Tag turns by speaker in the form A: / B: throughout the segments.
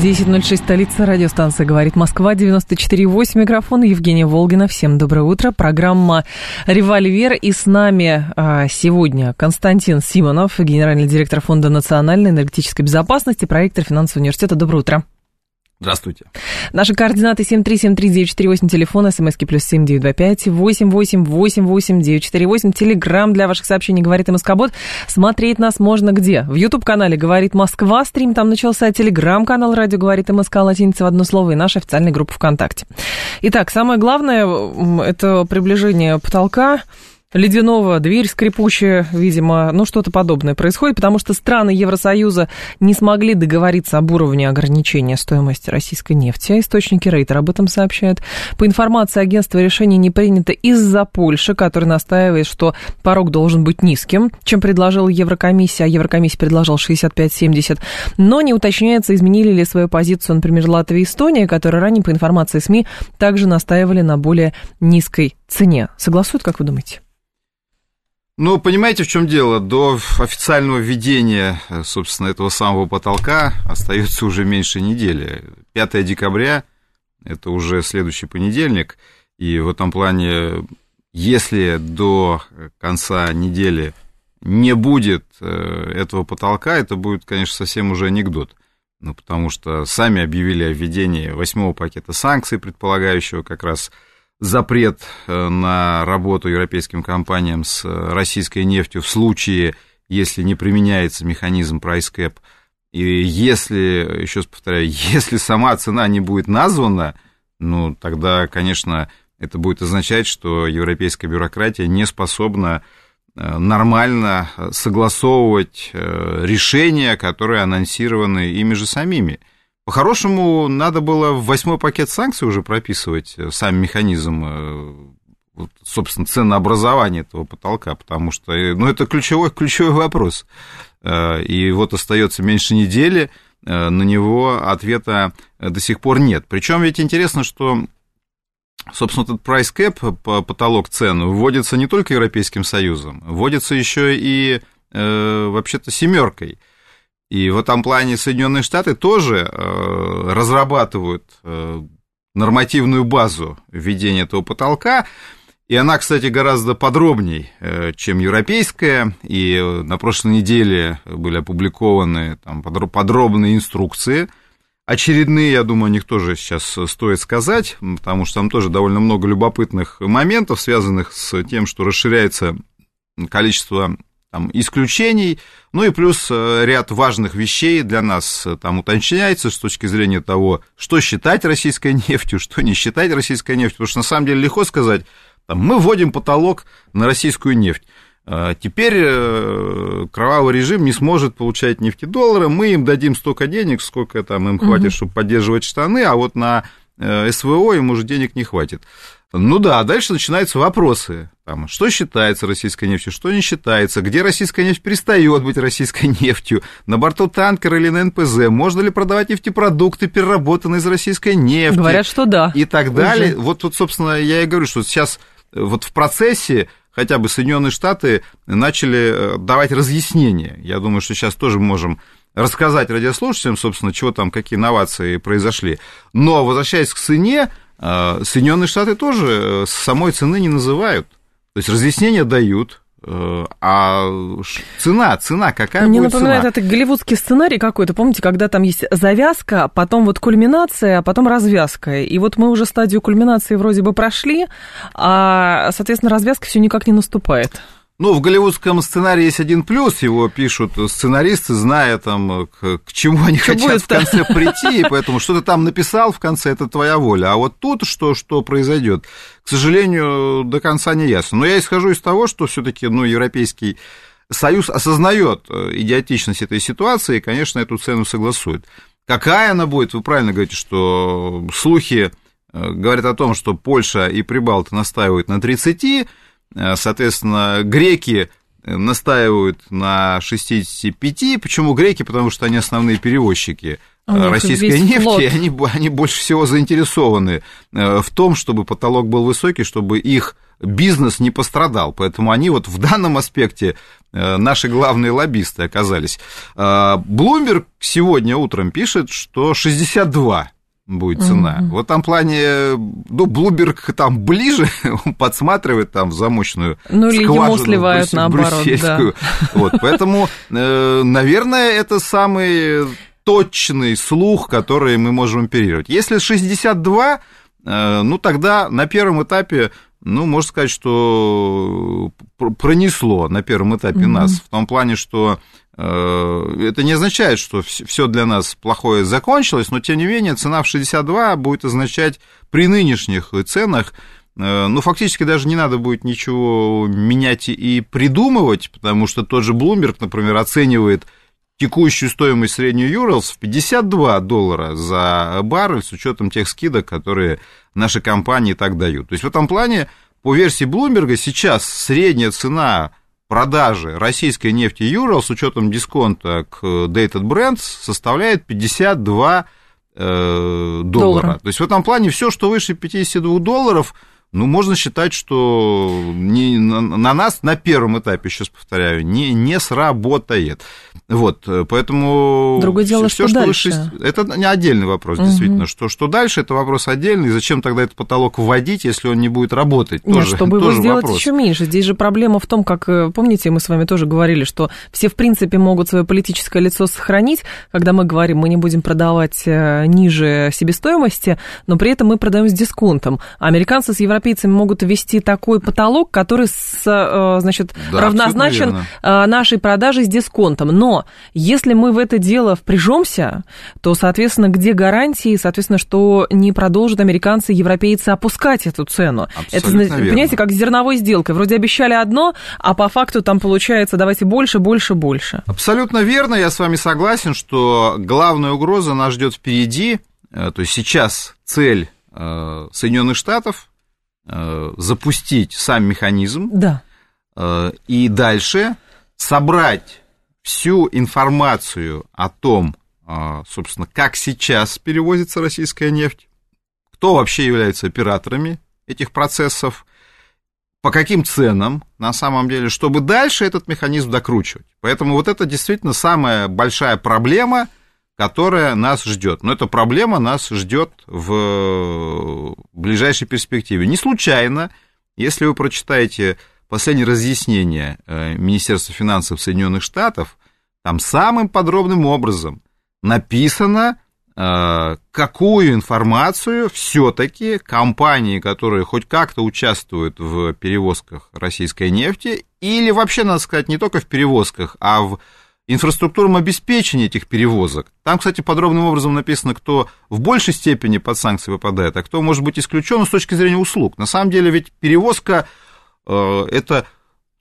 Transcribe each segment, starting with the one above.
A: 10.06, столица радиостанция «Говорит Москва», 94.8, микрофон Евгения Волгина. Всем доброе утро. Программа «Револьвер». И с нами а, сегодня Константин Симонов, генеральный директор Фонда национальной энергетической безопасности, проектор финансового университета. Доброе утро.
B: Здравствуйте.
A: Наши координаты 7373948, телефон, смски плюс 7925 8888948, телеграмм для ваших сообщений «Говорит МСК-бот». Смотреть нас можно где? В YouTube-канале «Говорит Москва», стрим там начался, телеграм-канал «Радио говорит МСК», латиница в одно слово, и наша официальная группа ВКонтакте. Итак, самое главное – это приближение потолка, ледяного, дверь скрипучая, видимо, ну что-то подобное происходит, потому что страны Евросоюза не смогли договориться об уровне ограничения стоимости российской нефти. Источники Рейтер об этом сообщают. По информации агентства решение не принято из-за Польши, которая настаивает, что порог должен быть низким, чем предложила Еврокомиссия, а Еврокомиссия предложила 65-70. Но не уточняется, изменили ли свою позицию, например, Латвия и Эстония, которые ранее, по информации СМИ, также настаивали на более низкой цене. Согласуют, как вы думаете?
B: Ну, понимаете, в чем дело? До официального введения, собственно, этого самого потолка остается уже меньше недели. 5 декабря – это уже следующий понедельник, и в этом плане, если до конца недели не будет э, этого потолка, это будет, конечно, совсем уже анекдот. Ну, потому что сами объявили о введении восьмого пакета санкций, предполагающего как раз запрет э, на работу европейским компаниям с э, российской нефтью в случае, если не применяется механизм price cap. И если, еще раз повторяю, если сама цена не будет названа, ну, тогда, конечно, это будет означать, что европейская бюрократия не способна э, нормально согласовывать решения, которые анонсированы ими же самими. По-хорошему, надо было в восьмой пакет санкций уже прописывать э, сам механизм, э, собственно, ценообразования этого потолка, потому что, э, ну, это ключевой, ключевой вопрос. И вот остается меньше недели, на него ответа до сих пор нет. Причем ведь интересно, что собственно, этот price cap, потолок цен, вводится не только Европейским Союзом, вводится еще и вообще-то семеркой – и в этом плане Соединенные Штаты тоже э, разрабатывают э, нормативную базу введения этого потолка. И она, кстати, гораздо подробней, э, чем европейская. И на прошлой неделе были опубликованы там, подробные инструкции. Очередные, я думаю, о них тоже сейчас стоит сказать, потому что там тоже довольно много любопытных моментов, связанных с тем, что расширяется количество там, исключений, ну и плюс э, ряд важных вещей для нас э, там уточняется с точки зрения того, что считать российской нефтью, что не считать российской нефтью, потому что на самом деле легко сказать, там, мы вводим потолок на российскую нефть. А теперь э, кровавый режим не сможет получать нефтедоллары, мы им дадим столько денег, сколько там им хватит, угу. чтобы поддерживать штаны, а вот на СВО им уже денег не хватит. Ну да, а дальше начинаются вопросы. Там, что считается российской нефтью, что не считается, где российская нефть перестает быть российской нефтью, на борту танкера или на НПЗ, можно ли продавать нефтепродукты, переработанные из российской нефти.
A: Говорят, что да.
B: И так далее. Вот, вот, собственно, я и говорю, что сейчас вот в процессе хотя бы Соединенные Штаты начали э, давать разъяснения. Я думаю, что сейчас тоже можем рассказать радиослушателям, собственно, чего там, какие инновации произошли. Но, возвращаясь к цене, Соединенные Штаты тоже э, самой цены не называют. То есть разъяснения дают, э, а цена, цена какая
A: Мне
B: будет
A: напоминает
B: цена?
A: это голливудский сценарий какой-то, помните, когда там есть завязка, потом вот кульминация, а потом развязка. И вот мы уже стадию кульминации вроде бы прошли, а, соответственно, развязка все никак не наступает.
B: Ну, в голливудском сценарии есть один плюс, его пишут сценаристы, зная там, к, к чему они что хотят в конце прийти, и поэтому что ты там написал в конце, это твоя воля. А вот тут что, что произойдет, к сожалению, до конца не ясно. Но я исхожу из того, что все-таки, ну, Европейский Союз осознает э, идиотичность этой ситуации и, конечно, эту цену согласует. Какая она будет, вы правильно говорите, что слухи э, говорят о том, что Польша и Прибалты настаивают на 30, соответственно, греки настаивают на 65. Почему греки? Потому что они основные перевозчики российской нефти, они, они больше всего заинтересованы в том, чтобы потолок был высокий, чтобы их бизнес не пострадал. Поэтому они вот в данном аспекте э, наши главные лоббисты оказались. Блумберг сегодня утром пишет, что 62 будет цена. Mm-hmm. В этом плане, ну, Блумберг там ближе, он подсматривает там в замочную
A: ну, или ему сливают брюс- наоборот, да.
B: Вот, поэтому, э, наверное, это самый точный слух, который мы можем оперировать. Если 62, э, ну, тогда на первом этапе ну, можно сказать, что пронесло на первом этапе mm-hmm. нас, в том плане, что это не означает, что все для нас плохое закончилось, но тем не менее цена в 62 будет означать при нынешних ценах, э, ну, фактически даже не надо будет ничего менять и придумывать, потому что тот же Bloomberg, например, оценивает текущую стоимость среднюю Юрлс в 52 доллара за баррель с учетом тех скидок, которые наши компании так дают. То есть в этом плане, по версии Блумберга, сейчас средняя цена продажи российской нефти Юрал с учетом дисконта к Dated Brent составляет 52 э, доллара. Доллара. То есть в этом плане все, что выше 52 долларов – ну, можно считать, что не, на, на нас на первом этапе, сейчас повторяю, не, не сработает. Вот, поэтому...
A: Другое дело, все, что, что дальше? Выше,
B: это не отдельный вопрос, угу. действительно. Что, что дальше, это вопрос отдельный. Зачем тогда этот потолок вводить, если он не будет работать?
A: Нет, тоже, чтобы тоже его сделать вопрос. еще меньше. Здесь же проблема в том, как, э, помните, мы с вами тоже говорили, что все, в принципе, могут свое политическое лицо сохранить, когда мы говорим, мы не будем продавать э, ниже себестоимости, но при этом мы продаем с дисконтом. Американцы с европейскими европейцами могут ввести такой потолок, который, с, э, значит, да, равнозначен э, нашей продаже с дисконтом. Но если мы в это дело впряжемся, то, соответственно, где гарантии, соответственно, что не продолжат американцы и европейцы опускать эту цену?
B: Абсолютно это, верно.
A: понимаете, как зерновой сделкой. Вроде обещали одно, а по факту там получается давайте больше, больше, больше.
B: Абсолютно верно, я с вами согласен, что главная угроза нас ждет впереди. Э, то есть сейчас цель Соединенных Штатов запустить сам механизм.
A: Да.
B: Э, и дальше собрать всю информацию о том, э, собственно, как сейчас перевозится российская нефть, кто вообще является операторами этих процессов, по каким ценам на самом деле, чтобы дальше этот механизм докручивать. Поэтому вот это действительно самая большая проблема – которая нас ждет. Но эта проблема нас ждет в ближайшей перспективе. Не случайно, если вы прочитаете последнее разъяснение э, Министерства финансов Соединенных Штатов, там самым подробным образом написано, э, какую информацию все-таки компании, которые хоть как-то участвуют в перевозках российской нефти, или вообще, надо сказать, не только в перевозках, а в инфраструктурном обеспечении этих перевозок. Там, кстати, подробным образом написано, кто в большей степени под санкции выпадает, а кто может быть исключен с точки зрения услуг. На самом деле ведь перевозка э, это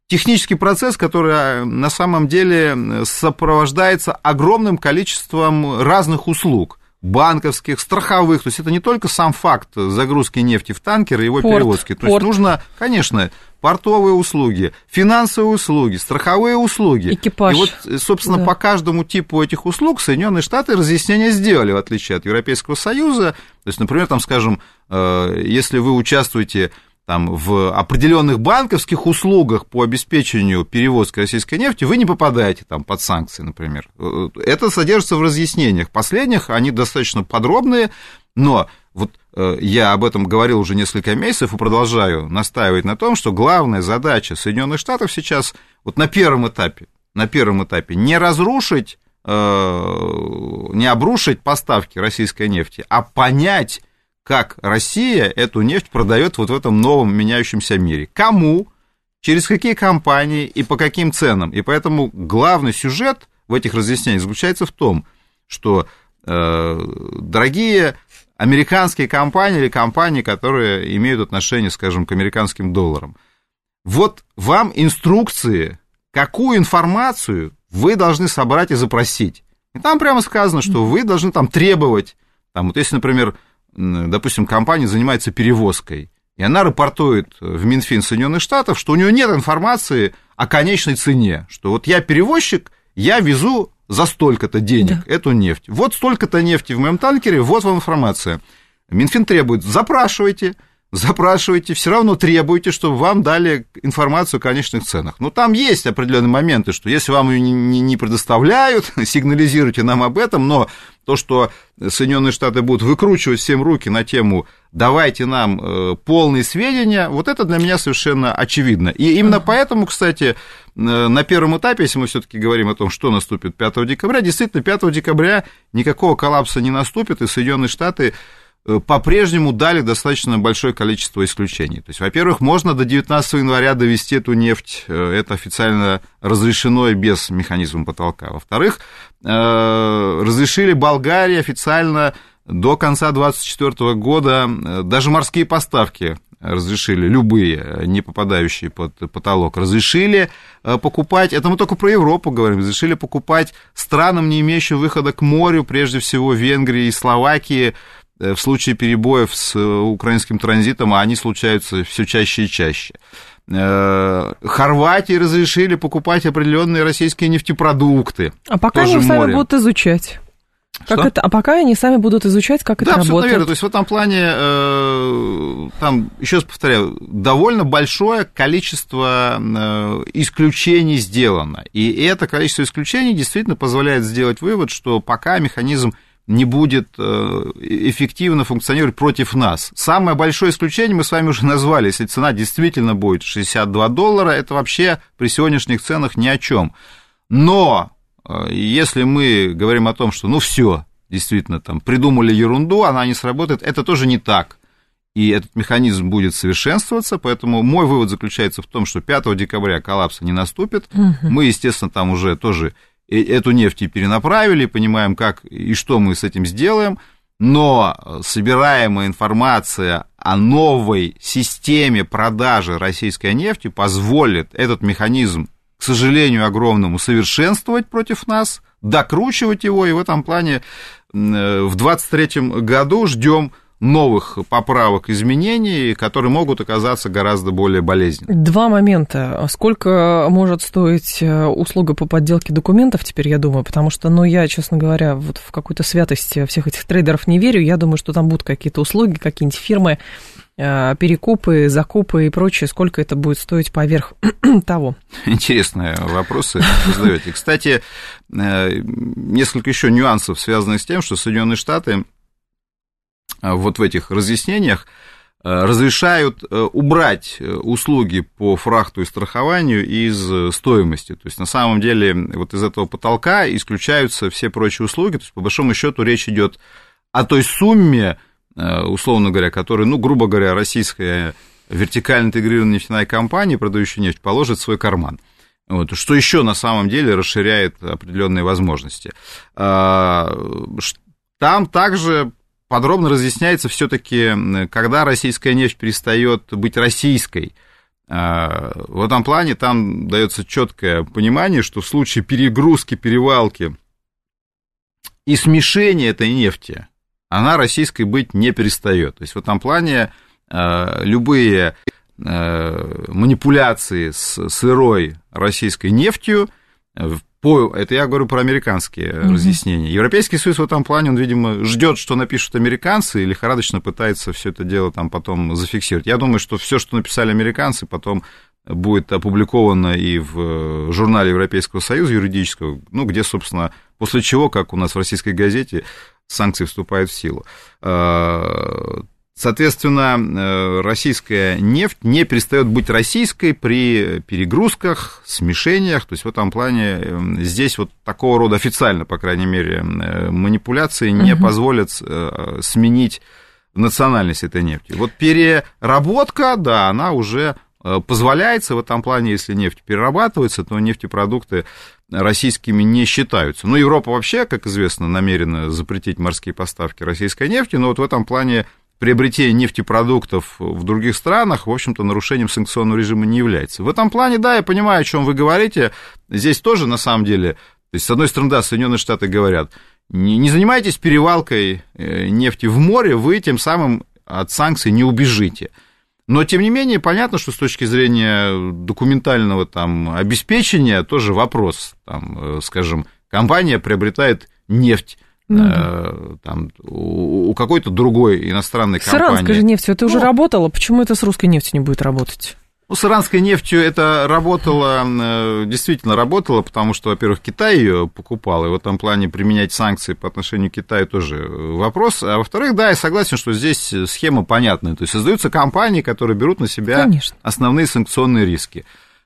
B: технический процесс, который э, на самом деле сопровождается огромным количеством разных услуг банковских, страховых. То есть это не только сам факт загрузки нефти в танкер и его порт, перевозки. То порт. есть нужно, конечно, портовые услуги, финансовые услуги, страховые услуги.
A: Экипаж.
B: И вот, собственно, да. по каждому типу этих услуг Соединенные Штаты разъяснения сделали, в отличие от Европейского Союза. То есть, например, там, скажем, э, если вы участвуете там, в определенных банковских услугах по обеспечению перевозки российской нефти, вы не попадаете там, под санкции, например. Это содержится в разъяснениях. Последних они достаточно подробные, но вот э, я об этом говорил уже несколько месяцев и продолжаю настаивать на том, что главная задача Соединенных Штатов сейчас вот на первом этапе, на первом этапе не разрушить, э, не обрушить поставки российской нефти, а понять, как Россия эту нефть продает вот в этом новом меняющемся мире. Кому, через какие компании и по каким ценам. И поэтому главный сюжет в этих разъяснениях заключается в том, что э, дорогие американские компании или компании, которые имеют отношение, скажем, к американским долларам, вот вам инструкции, какую информацию вы должны собрать и запросить. И там прямо сказано, что вы должны там требовать, там, вот если, например, допустим, компания занимается перевозкой, и она рапортует в Минфин Соединенных Штатов, что у нее нет информации о конечной цене, что вот я перевозчик, я везу за столько-то денег да. эту нефть. Вот столько-то нефти в моем танкере, вот вам информация. Минфин требует, запрашивайте, запрашивайте, все равно требуйте, чтобы вам дали информацию о конечных ценах. Но там есть определенные моменты, что если вам ее не предоставляют, сигнализируйте нам об этом, но то, что Соединенные Штаты будут выкручивать всем руки на тему «давайте нам э, полные сведения», вот это для меня совершенно очевидно. И именно поэтому, кстати, э, на первом этапе, если мы все-таки говорим о том, что наступит 5 декабря, действительно, 5 декабря никакого коллапса не наступит, и Соединенные Штаты по-прежнему дали достаточно большое количество исключений. То есть, во-первых, можно до 19 января довести эту нефть, э, это официально разрешено и без механизма потолка. Во-вторых, э, разрешили Болгарии официально до конца 2024 года даже морские поставки разрешили, любые, не попадающие под потолок, разрешили покупать, это мы только про Европу говорим, разрешили покупать странам, не имеющим выхода к морю, прежде всего Венгрии и Словакии, Э, в случае перебоев с э, украинским транзитом, а они случаются все чаще и чаще. Э, Хорватии разрешили покупать определенные российские нефтепродукты.
A: А пока они сами будут изучать. Как Что? это, а пока они сами будут изучать, как да, это работает. Да,
B: верно. То есть в этом плане, э, там, еще раз повторяю, довольно большое количество э, исключений сделано. И это количество исключений действительно позволяет сделать вывод, что пока механизм не будет э, эффективно функционировать против нас. Самое большое исключение мы с вами уже назвали. Если цена действительно будет 62 доллара, это вообще при сегодняшних ценах ни о чем. Но э, если мы говорим о том, что ну все, действительно, там придумали ерунду, она не сработает, это тоже не так. И этот механизм будет совершенствоваться, поэтому мой вывод заключается в том, что 5 декабря коллапса не наступит. Угу. Мы, естественно, там уже тоже эту нефть и перенаправили, понимаем, как и что мы с этим сделаем, но собираемая информация о новой системе продажи российской нефти позволит этот механизм, к сожалению, огромному, совершенствовать против нас, докручивать его, и в этом плане э, в 2023 году ждем новых поправок, изменений, которые могут оказаться гораздо более болезненными.
A: Два момента. Сколько может стоить э, услуга по подделке документов, теперь я думаю, потому что, ну, я, честно говоря, вот в какую-то святость всех этих трейдеров не верю. Я думаю, что там будут какие-то услуги, какие-нибудь фирмы, э, перекупы, закупы и прочее, сколько это будет стоить поверх того?
B: Интересные вопросы задаете. Кстати, э, несколько еще нюансов, связанных с тем, что Соединенные Штаты вот в этих разъяснениях э, разрешают э, убрать э, услуги по фрахту и страхованию из стоимости. То есть, на самом деле, вот из этого потолка исключаются все прочие услуги. То есть, по большому счету, речь идет о той сумме, условно говоря, которую, ну, грубо говоря, российская вертикально интегрированная нефтяная компания, продающая нефть, положит в свой карман. Вот, что еще на самом деле расширяет определенные возможности. А, там также подробно разъясняется все-таки, когда российская нефть перестает быть российской. А, в этом плане там дается четкое понимание, что в случае перегрузки, перевалки и смешения этой нефти, она российской быть не перестает. То есть в этом плане а, любые а, манипуляции с сырой российской нефтью по, это я говорю про американские угу. разъяснения. Европейский Союз в этом плане, он, видимо, ждет, что напишут американцы, и лихорадочно пытается все это дело там потом зафиксировать. Я думаю, что все, что написали американцы, потом будет опубликовано и в журнале Европейского Союза юридического, ну, где, собственно, после чего, как у нас в российской газете, санкции вступают в силу. Соответственно, э, российская нефть не перестает быть российской при перегрузках, смешениях. То есть в этом плане эм, здесь вот такого рода официально, по крайней мере, э, манипуляции не угу. позволят э, сменить национальность этой нефти. Вот переработка, да, она уже позволяется в этом плане, если нефть перерабатывается, то нефтепродукты российскими не считаются. Ну, Европа вообще, как известно, намерена запретить морские поставки российской нефти, но вот в этом плане приобретение нефтепродуктов в других странах, в общем-то, нарушением санкционного режима не является. В этом плане, да, я понимаю, о чем вы говорите. Здесь тоже, на самом деле, то есть, с одной стороны, да, Соединенные Штаты говорят, не, не занимайтесь перевалкой э, нефти в море, вы тем самым от санкций не убежите. Но, тем не менее, понятно, что с точки зрения документального там, обеспечения тоже вопрос. Там, скажем, компания приобретает нефть ну, э, там, у, у какой-то другой иностранной компании.
A: С иранской же нефтью это ну, уже работало, почему это с русской нефтью не будет работать?
B: Ну, с иранской нефтью это работало, э, действительно работало, потому что, во-первых, Китай ее покупал, и в этом плане применять санкции по отношению к Китаю тоже вопрос. А во-вторых, да, я согласен, что здесь схема понятная. То есть создаются компании, которые берут на себя Конечно. основные санкционные риски.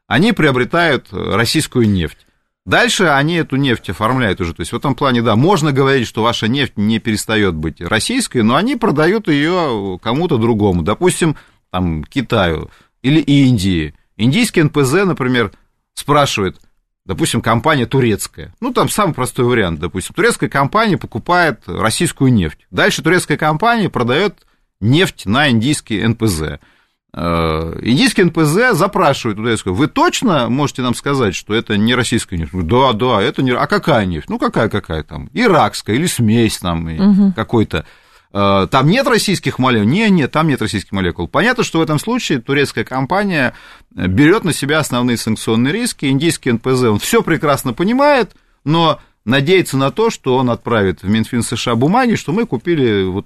B: Они приобретают российскую нефть. Дальше они эту нефть оформляют уже. То есть в этом плане, да, можно говорить, что ваша нефть не перестает быть российской, но они продают ее кому-то другому. Допустим, там, Китаю или Индии. Индийский НПЗ, например, спрашивает, допустим, компания турецкая. Ну, там самый простой вариант, допустим. Турецкая компания покупает российскую нефть. Дальше турецкая компания продает нефть на индийский НПЗ. Э, индийский НПЗ запрашивает туда, вы точно можете нам сказать, что это не российская нефть? Да, да, это не... А какая нефть? Ну, какая-какая там? Иракская или смесь там угу. какой-то. Э, там нет российских молекул? Не, нет, там нет российских молекул. Понятно, что в этом случае турецкая компания берет на себя основные санкционные риски. Индийский НПЗ, он все прекрасно понимает, но надеется на то, что он отправит в Минфин США бумаги, что мы купили вот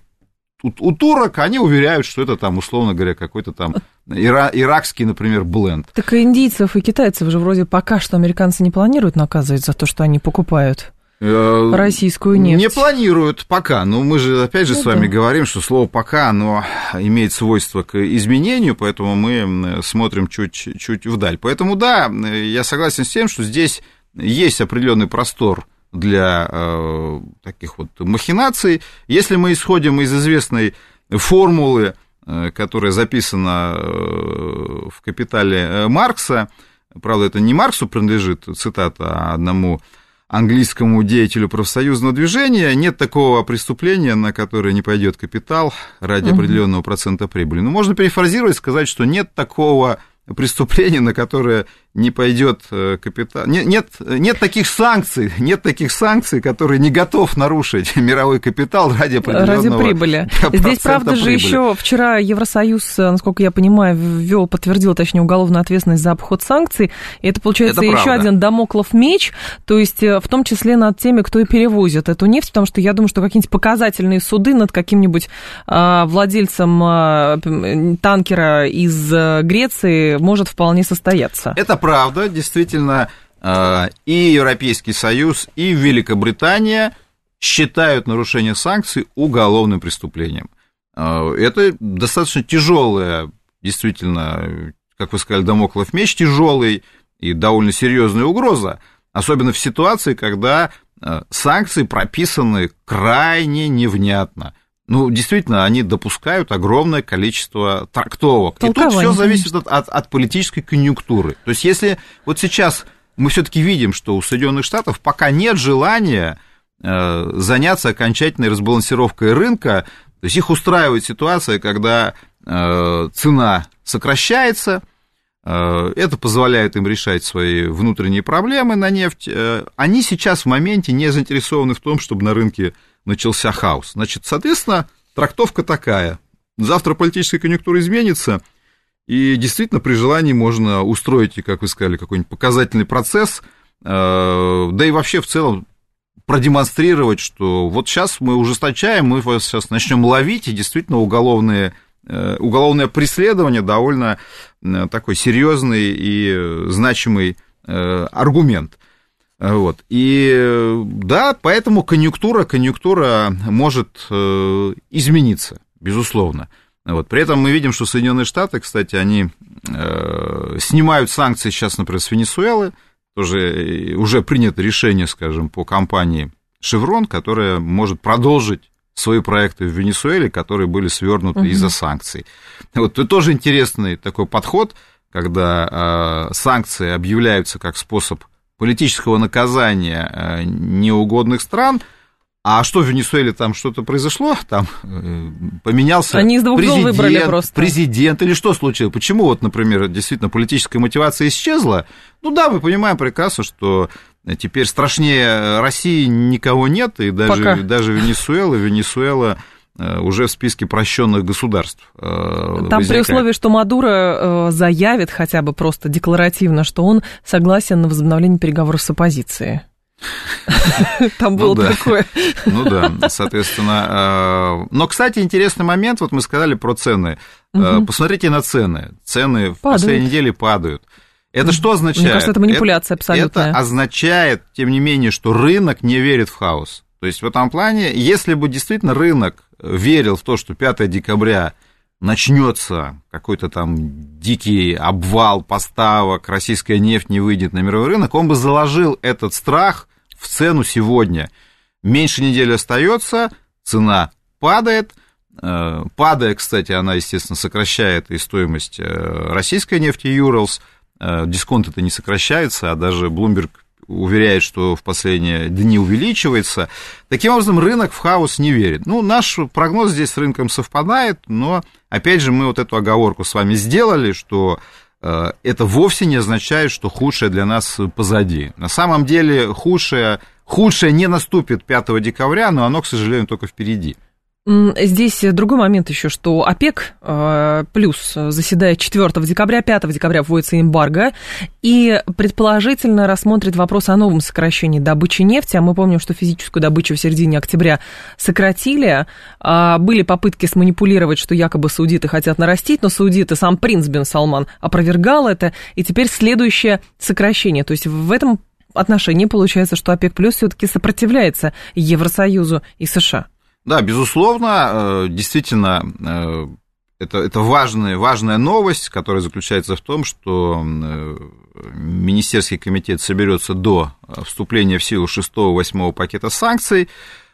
B: у, у турок они уверяют, что это там, условно говоря, какой-то там ира, иракский, например, бленд.
A: Так и индийцев, и китайцев же вроде пока что американцы не планируют наказывать за то, что они покупают э, российскую нефть.
B: Не планируют пока, но мы же опять же ну, с вами да. говорим, что слово «пока» оно имеет свойство к изменению, поэтому мы смотрим чуть, чуть вдаль. Поэтому да, я согласен с тем, что здесь есть определенный простор для э, таких вот махинаций. Если мы исходим из известной формулы, э, которая записана э, в «Капитале» э, Маркса, правда, это не Марксу принадлежит, цитата, а одному английскому деятелю профсоюзного движения, нет такого преступления, на которое не пойдет капитал ради определенного процента прибыли. Ну, можно перефразировать, сказать, что нет такого преступление, на которое не пойдет э, капитал. Нет, нет, нет таких санкций, нет таких санкций, которые не готов нарушить мировой капитал ради определенного
A: Ради прибыли. Здесь, правда же, еще вчера Евросоюз, э, насколько я понимаю, ввел, подтвердил, точнее, уголовную ответственность за обход санкций. И это, получается, это еще один домоклов меч, то есть э, в том числе над теми, кто и перевозит эту нефть, потому что я думаю, что какие-нибудь показательные суды над каким-нибудь а, владельцем а, танкера из Греции может вполне состояться.
B: Это правда, действительно, э, и Европейский Союз, и Великобритания считают нарушение санкций уголовным преступлением. Э, это достаточно тяжелая, действительно, как вы сказали, домоклов меч, тяжелый и довольно серьезная угроза, особенно в ситуации, когда э, санкции прописаны крайне невнятно ну, действительно, они допускают огромное количество трактовок. Толкование. И тут все зависит от, от, от политической конъюнктуры. То есть, если вот сейчас мы все-таки видим, что у Соединенных Штатов пока нет желания э, заняться окончательной разбалансировкой рынка, то есть их устраивает ситуация, когда э, цена сокращается, э, это позволяет им решать свои внутренние проблемы на нефть. Э, они сейчас в моменте не заинтересованы в том, чтобы на рынке начался хаос. Значит, соответственно, трактовка такая. Завтра политическая конъюнктура изменится, и действительно при желании можно устроить, как вы сказали, какой-нибудь показательный процесс, э, да и вообще в целом продемонстрировать, что вот сейчас мы ужесточаем, мы вас сейчас начнем ловить, и действительно уголовные, э, уголовное преследование довольно э, такой серьезный и значимый аргумент. Вот. И да, поэтому конъюнктура, конъюнктура может э, измениться, безусловно. Вот. При этом мы видим, что Соединенные Штаты, кстати, они э, снимают санкции сейчас, например, с Венесуэлы. Тоже уже принято решение, скажем, по компании Chevron, которая может продолжить свои проекты в Венесуэле, которые были свернуты угу. из-за санкций. Вот это тоже интересный такой подход, когда э, санкции объявляются как способ политического наказания э, неугодных стран. А что в Венесуэле там что-то произошло? Там э, поменялся
A: Они из президент, просто.
B: президент или что случилось? Почему вот, например, действительно политическая мотивация исчезла? Ну да, мы понимаем прекрасно, что теперь страшнее России никого нет, и даже, даже Венесуэла. Венесуэла уже в списке прощенных государств.
A: Там возникает. при условии, что Мадуро заявит хотя бы просто декларативно, что он согласен на возобновление переговоров с оппозицией. Там было ну, да. такое.
B: Ну да, соответственно. Но, кстати, интересный момент, вот мы сказали про цены. Угу. Посмотрите на цены. Цены падают. в последней неделе падают. Это что означает? Мне
A: кажется, это манипуляция это, абсолютная.
B: Это означает, тем не менее, что рынок не верит в хаос. То есть в этом плане, если бы действительно рынок верил в то, что 5 декабря начнется какой-то там дикий обвал поставок, российская нефть не выйдет на мировой рынок, он бы заложил этот страх в цену сегодня. Меньше недели остается, цена падает. Э, падая, кстати, она, естественно, сокращает и стоимость э, российской нефти Юралс. Э, дисконт это не сокращается, а даже Bloomberg уверяет, что в последние дни увеличивается. Таким образом, рынок в хаос не верит. Ну, наш прогноз здесь с рынком совпадает, но, опять же, мы вот эту оговорку с вами сделали, что э, это вовсе не означает, что худшее для нас позади. На самом деле худшее, худшее не наступит 5 декабря, но оно, к сожалению, только впереди.
A: Здесь другой момент еще, что ОПЕК э, плюс заседает 4 декабря, 5 декабря вводится эмбарго, и предположительно рассмотрит вопрос о новом сокращении добычи нефти. А мы помним, что физическую добычу в середине октября сократили. А, были попытки сманипулировать, что якобы саудиты хотят нарастить, но саудиты, сам принц Бен Салман опровергал это, и теперь следующее сокращение. То есть в этом отношении получается, что ОПЕК плюс все-таки сопротивляется Евросоюзу и США.
B: Да, безусловно, э, действительно, э, это, это важная, важная новость, которая заключается в том, что э, Министерский комитет соберется до вступления в силу 6-8 пакета санкций.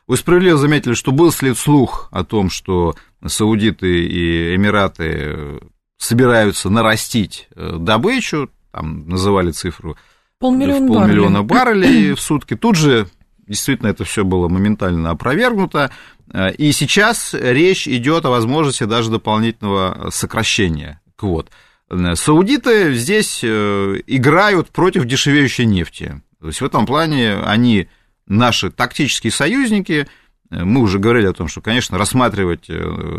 B: Вы справедливо заметили, что был след слух о том, что саудиты и Эмираты собираются нарастить добычу, там называли цифру
A: полмиллиона,
B: полмиллиона баррелей. баррелей в сутки. Тут же действительно это все было моментально опровергнуто. Э, и сейчас речь идет о возможности даже дополнительного сокращения квот. Э, саудиты здесь э, играют против дешевеющей нефти. То есть в этом плане они наши тактические союзники. Мы уже говорили о том, что, конечно, рассматривать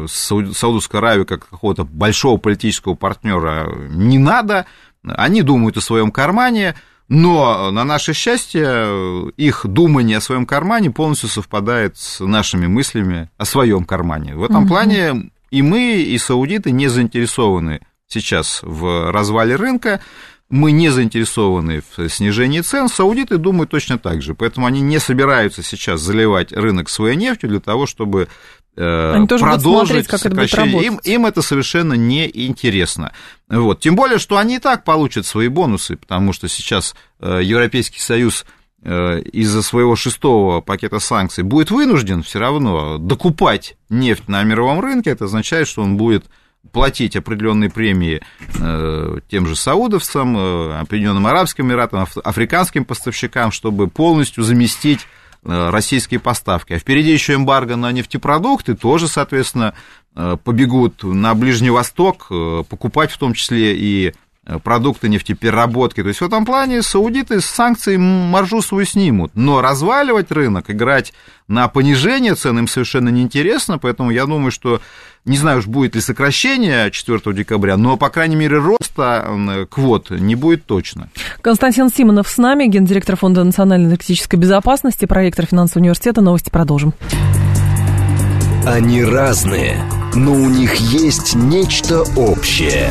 B: Саудовскую Аравию как какого-то большого политического партнера не надо. Они думают о своем кармане. Но на наше счастье их думание о своем кармане полностью совпадает с нашими мыслями о своем кармане. В этом угу. плане и мы, и саудиты не заинтересованы сейчас в развале рынка, мы не заинтересованы в снижении цен, саудиты думают точно так же, поэтому они не собираются сейчас заливать рынок своей нефтью для того, чтобы
A: Они тоже продолжить
B: как это будет Им, им это совершенно не интересно. Вот. Тем более, что они и так получат свои бонусы, потому что сейчас э, Европейский Союз э, из-за своего шестого пакета санкций будет вынужден все равно докупать нефть на мировом рынке. Это означает, что он будет платить определенные премии тем же саудовцам, Объединенным Арабским Эмиратам, африканским поставщикам, чтобы полностью заместить Э, российские поставки. А впереди еще эмбарго на нефтепродукты, тоже, соответственно, э, побегут на Ближний Восток, э, покупать в том числе и продукты нефтепереработки. То есть в этом плане саудиты с санкций маржу свою снимут. Но разваливать рынок, играть на понижение цен им совершенно неинтересно, поэтому я думаю, что не знаю уж, будет ли сокращение 4 декабря, но, по крайней мере, роста квот не будет точно.
A: Константин Симонов с нами, гендиректор Фонда национальной энергетической безопасности, проректор финансового университета. Новости продолжим.
C: Они разные, но у них есть нечто общее.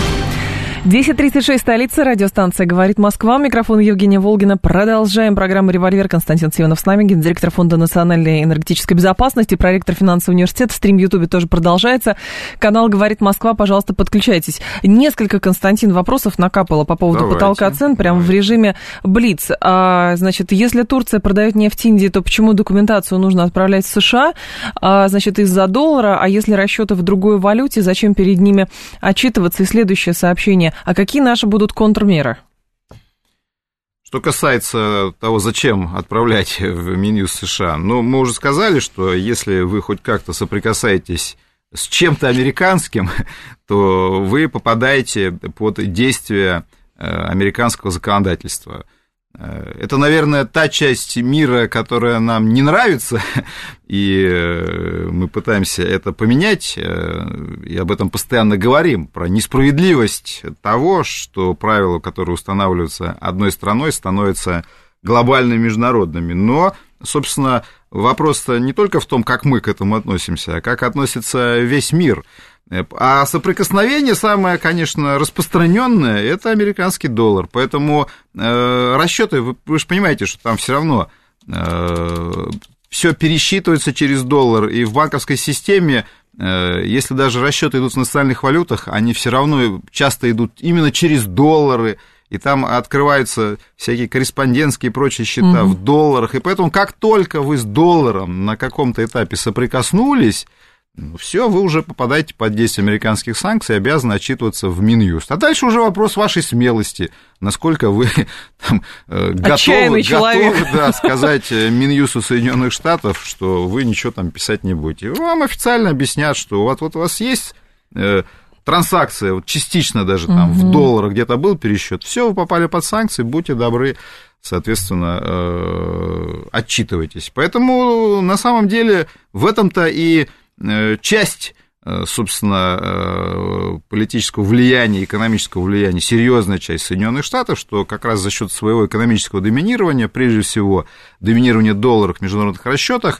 A: 10.36, столица, радиостанция «Говорит Москва». Микрофон Евгения Волгина. Продолжаем программу «Револьвер». Константин Сионов с нами, гендиректор Фонда национальной энергетической безопасности, проректор финансового университета. Стрим в Ютубе тоже продолжается. Канал «Говорит Москва», пожалуйста, подключайтесь. Несколько, Константин, вопросов накапало по поводу давайте, потолка цен прямо давайте. в режиме Блиц. А, значит, если Турция продает нефть Индии, то почему документацию нужно отправлять в США? А, значит, из-за доллара, а если расчеты в другой валюте, зачем перед ними отчитываться? И следующее сообщение а какие наши будут контрмеры?
B: Что касается того, зачем отправлять в Минюс США, ну, мы уже сказали, что если вы хоть как-то соприкасаетесь с чем-то американским, то вы попадаете под действие э, американского законодательства. Э, это, наверное, та часть мира, которая нам не нравится, и э, мы пытаемся это поменять, и об этом постоянно говорим, про несправедливость того, что правила, которые устанавливаются одной страной, становятся глобальными, международными. Но, собственно, вопрос-то не только в том, как мы к этому относимся, а как относится весь мир. А соприкосновение самое, конечно, распространенное это американский доллар. Поэтому э, расчеты, вы, вы же понимаете, что там все равно э, все пересчитывается через доллар, и в банковской системе э, если даже расчеты идут в национальных валютах, они все равно часто идут именно через доллары, и там открываются всякие корреспондентские и прочие счета угу. в долларах. И поэтому, как только вы с долларом на каком-то этапе соприкоснулись, ну, все, вы уже попадаете под действие американских санкций и обязаны отчитываться в Минюст. А дальше уже вопрос вашей смелости, насколько вы там, э, готовы, готовы да, сказать э, Минюсту Соединенных Штатов, что вы ничего там писать не будете. Вам официально объяснят, что вот, вот у вас есть э, транзакция, вот частично даже там угу. в долларах где-то был пересчет, все, вы попали под санкции, будьте добры, соответственно, э, отчитывайтесь. Поэтому на самом деле в этом-то и часть э, собственно, политического влияния, экономического влияния, серьезная часть Соединенных Штатов, что как раз за счет своего экономического доминирования, прежде всего, доминирования долларов в международных расчетах,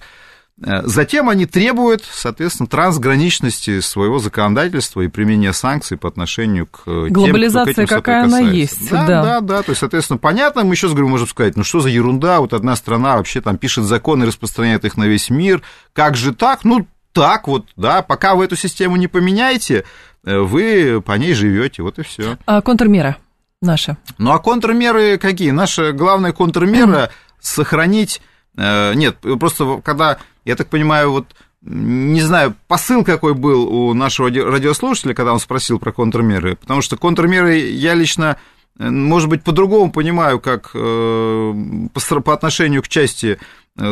B: Э, затем они требуют, соответственно, трансграничности своего законодательства и применения санкций по отношению к
A: Глобализация,
B: тем,
A: кто к какая она есть.
B: Да, да, да, да. То есть, соответственно, понятно, мы еще раз говорю, можем сказать, ну что за ерунда, вот одна страна вообще там пишет законы, распространяет их на весь мир. Как же так? Ну, так вот, да, пока вы эту систему не поменяете, э, вы по ней живете, вот и все.
A: А контрмера наша?
B: Ну, а контрмеры какие? Наша главная контрмера сохранить Э, нет, просто когда, я так понимаю, вот не знаю, посыл какой был у нашего радиослушателя, когда он спросил про контрмеры, потому что контрмеры я лично, э, может быть, по-другому понимаю, как по отношению к части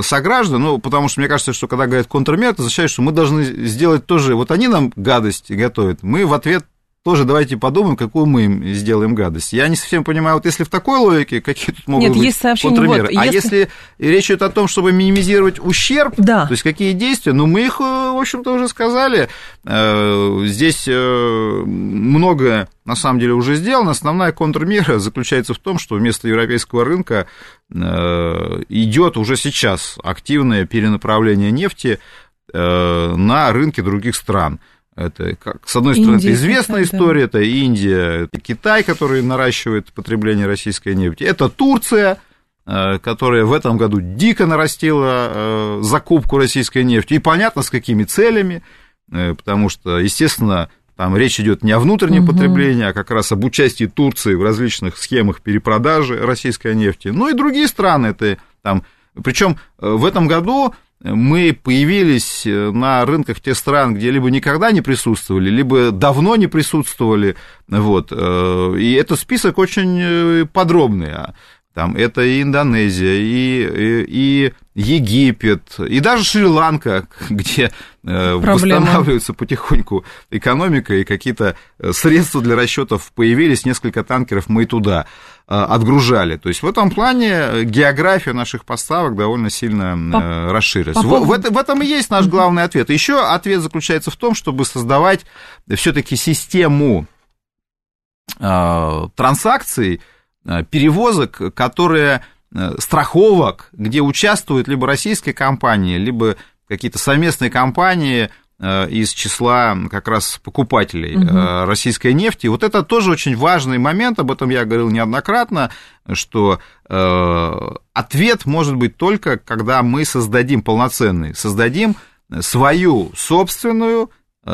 B: сограждан, ну, потому что мне кажется, что когда говорят контрмеры, это означает, что мы должны сделать тоже, вот они нам гадость готовят, мы в ответ тоже давайте подумаем, какую мы им сделаем гадость. Я не совсем понимаю, вот если в такой логике, какие тут могут
A: Нет,
B: быть
A: есть сообщение,
B: контрмеры. Вот, а если... если речь идет о том, чтобы минимизировать ущерб,
A: да.
B: то есть какие действия, ну, мы их, э, в общем-то, уже сказали. Э, здесь э, многое, на самом деле, уже сделано. Основная контрмера заключается в том, что вместо европейского рынка идет уже сейчас активное перенаправление нефти на рынки других стран. Это, как, с одной стороны, Индия, это известная Китай, история, да. это Индия, это Китай, который наращивает потребление российской нефти, это Турция, э, которая в этом году дико нарастила э, закупку российской нефти, и понятно, с какими целями, э, потому что, естественно, там речь идет не о внутреннем угу. потреблении, а как раз об участии Турции в различных схемах перепродажи российской нефти. Ну и другие страны, это там, причем в этом году мы появились э, на рынках тех стран, где либо никогда не присутствовали, либо давно не присутствовали. Вот. Э, и этот список очень э, подробный. Там это и Индонезия, и, и, и Египет, и даже Шри-Ланка, где Проблема. восстанавливается потихоньку экономика, и какие-то средства для расчетов появились, несколько танкеров мы туда отгружали. То есть в этом плане география наших поставок довольно сильно по, расширилась. По в, в, в этом и есть наш главный ответ. Еще ответ заключается в том, чтобы создавать все-таки систему транзакций, перевозок, которые страховок, где участвуют либо российские компании, либо какие-то совместные компании, Э, из числа как раз покупателей угу. российской нефти. Вот это тоже очень важный момент, об этом я говорил неоднократно, что э, ответ может быть только, когда мы создадим полноценный, создадим свою собственную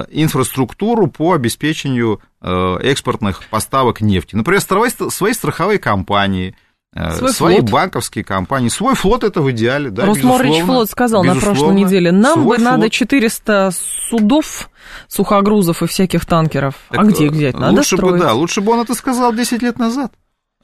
B: инфраструктуру по обеспечению экспортных поставок нефти. Например, свои страховые компании – Э, свой свои флот. банковские компании. Свой флот это в идеале, да,
A: Росморич флот сказал на прошлой неделе, нам бы флот. надо 400 судов, сухогрузов и всяких танкеров. А так а где их взять? Надо
B: лучше строить. бы, да, лучше бы он это сказал 10 лет назад.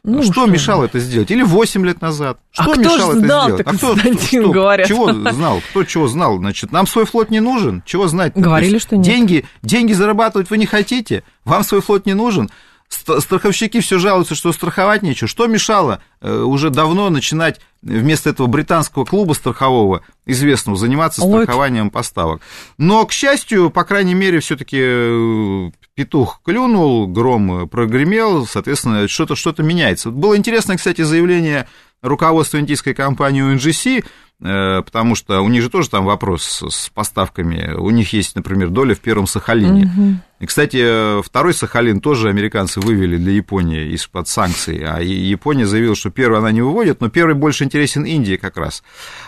B: Ну, что, что мешало это сделать? Или 8 лет назад?
A: А
B: что
A: а
B: мешало
A: это знал
B: сделать?
A: А кто, что, говорят.
B: Чего знал? Кто чего знал? Значит, нам свой флот не нужен. Чего знать?
A: Говорили, что нет.
B: Деньги, деньги зарабатывать вы не хотите? Вам свой флот не нужен? Страховщики все жалуются, что страховать нечего. Что мешало э, уже давно начинать вместо этого британского клуба страхового, известного, заниматься страхованием поставок? Но, к счастью, по крайней мере, все-таки э, петух клюнул, гром прогремел, соответственно, что-то что меняется. Было интересное, кстати, заявление руководства индийской компании UNGC, э, потому что у них же тоже там вопрос с поставками. У них есть, например, доля в первом Сахалине. Угу. И, кстати, второй Сахалин тоже американцы вывели для Японии из-под санкций, а Япония заявила, что первый она не выводит, но первый больше интересен Индии как раз.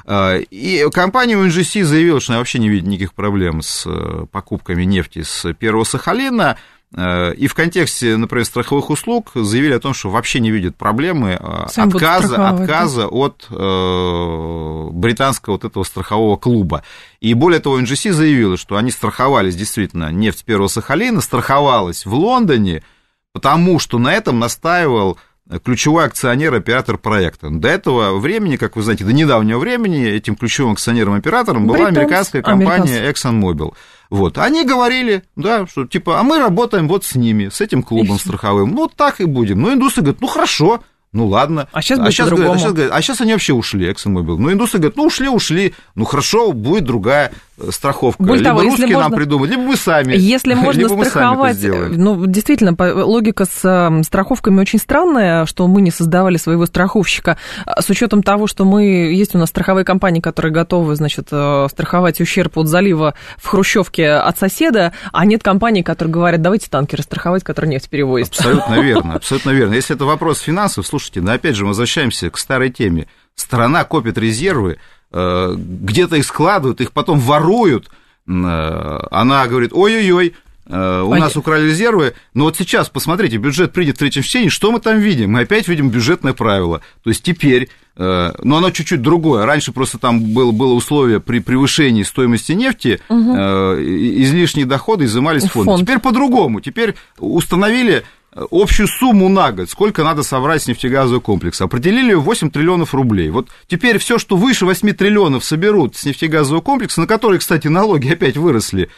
B: Э, и компания UNGC заявила, что она вообще не видит никаких проблем с э, покупками нефти с первого Сахалина, Э, и в контексте, например, страховых услуг заявили о том, что вообще не видят проблемы э, Сам отказа, отказа от э, британского вот этого страхового клуба. И более того, NGC заявила, что они страховались действительно, нефть первого Сахалина страховалась в Лондоне, потому что на этом настаивал ключевой акционер, оператор проекта. До этого времени, как вы знаете, до недавнего времени этим ключевым акционером-оператором была американская компания ExxonMobil. Вот, они говорили, да, что типа, а мы работаем вот с ними, с этим клубом страховым, ну так и будем. Ну, индусы говорят, ну хорошо, ну ладно.
A: А сейчас, а сейчас, говорят,
B: а, сейчас говорят, а сейчас они вообще ушли, ExxonMobil. Ну, индусы говорят, ну ушли, ушли, ну хорошо, будет другая страховка.
A: Более
B: либо
A: того,
B: русские
A: можно,
B: нам придумают, либо мы сами.
A: Если можно страховать, ну, действительно, логика с эм, страховками очень странная, что мы не создавали своего страховщика. А с учетом того, что мы, есть у нас страховые компании, которые готовы, значит, э, страховать ущерб от залива в Хрущевке от соседа, а нет компаний, которые говорят, давайте танкеры страховать, которые нефть перевозят.
B: Абсолютно верно, абсолютно верно. Если это вопрос финансов, слушайте, но опять же мы возвращаемся к старой теме. Страна копит резервы, где-то их складывают, их потом воруют. Э, она говорит, ой-ой-ой, э, у нас украли резервы, но вот сейчас, посмотрите, бюджет принят в третьем чтении, что мы там видим? Мы опять видим бюджетное правило. То есть теперь, но оно чуть-чуть другое. Раньше просто там было, было условие при превышении стоимости нефти, угу. излишние доходы изымались в фонд. фонд. Теперь по-другому. Теперь установили общую сумму на год, сколько надо собрать с нефтегазового комплекса. Определили 8 триллионов рублей. Вот теперь все, что выше 8 триллионов соберут с нефтегазового комплекса, на который, кстати, налоги опять выросли,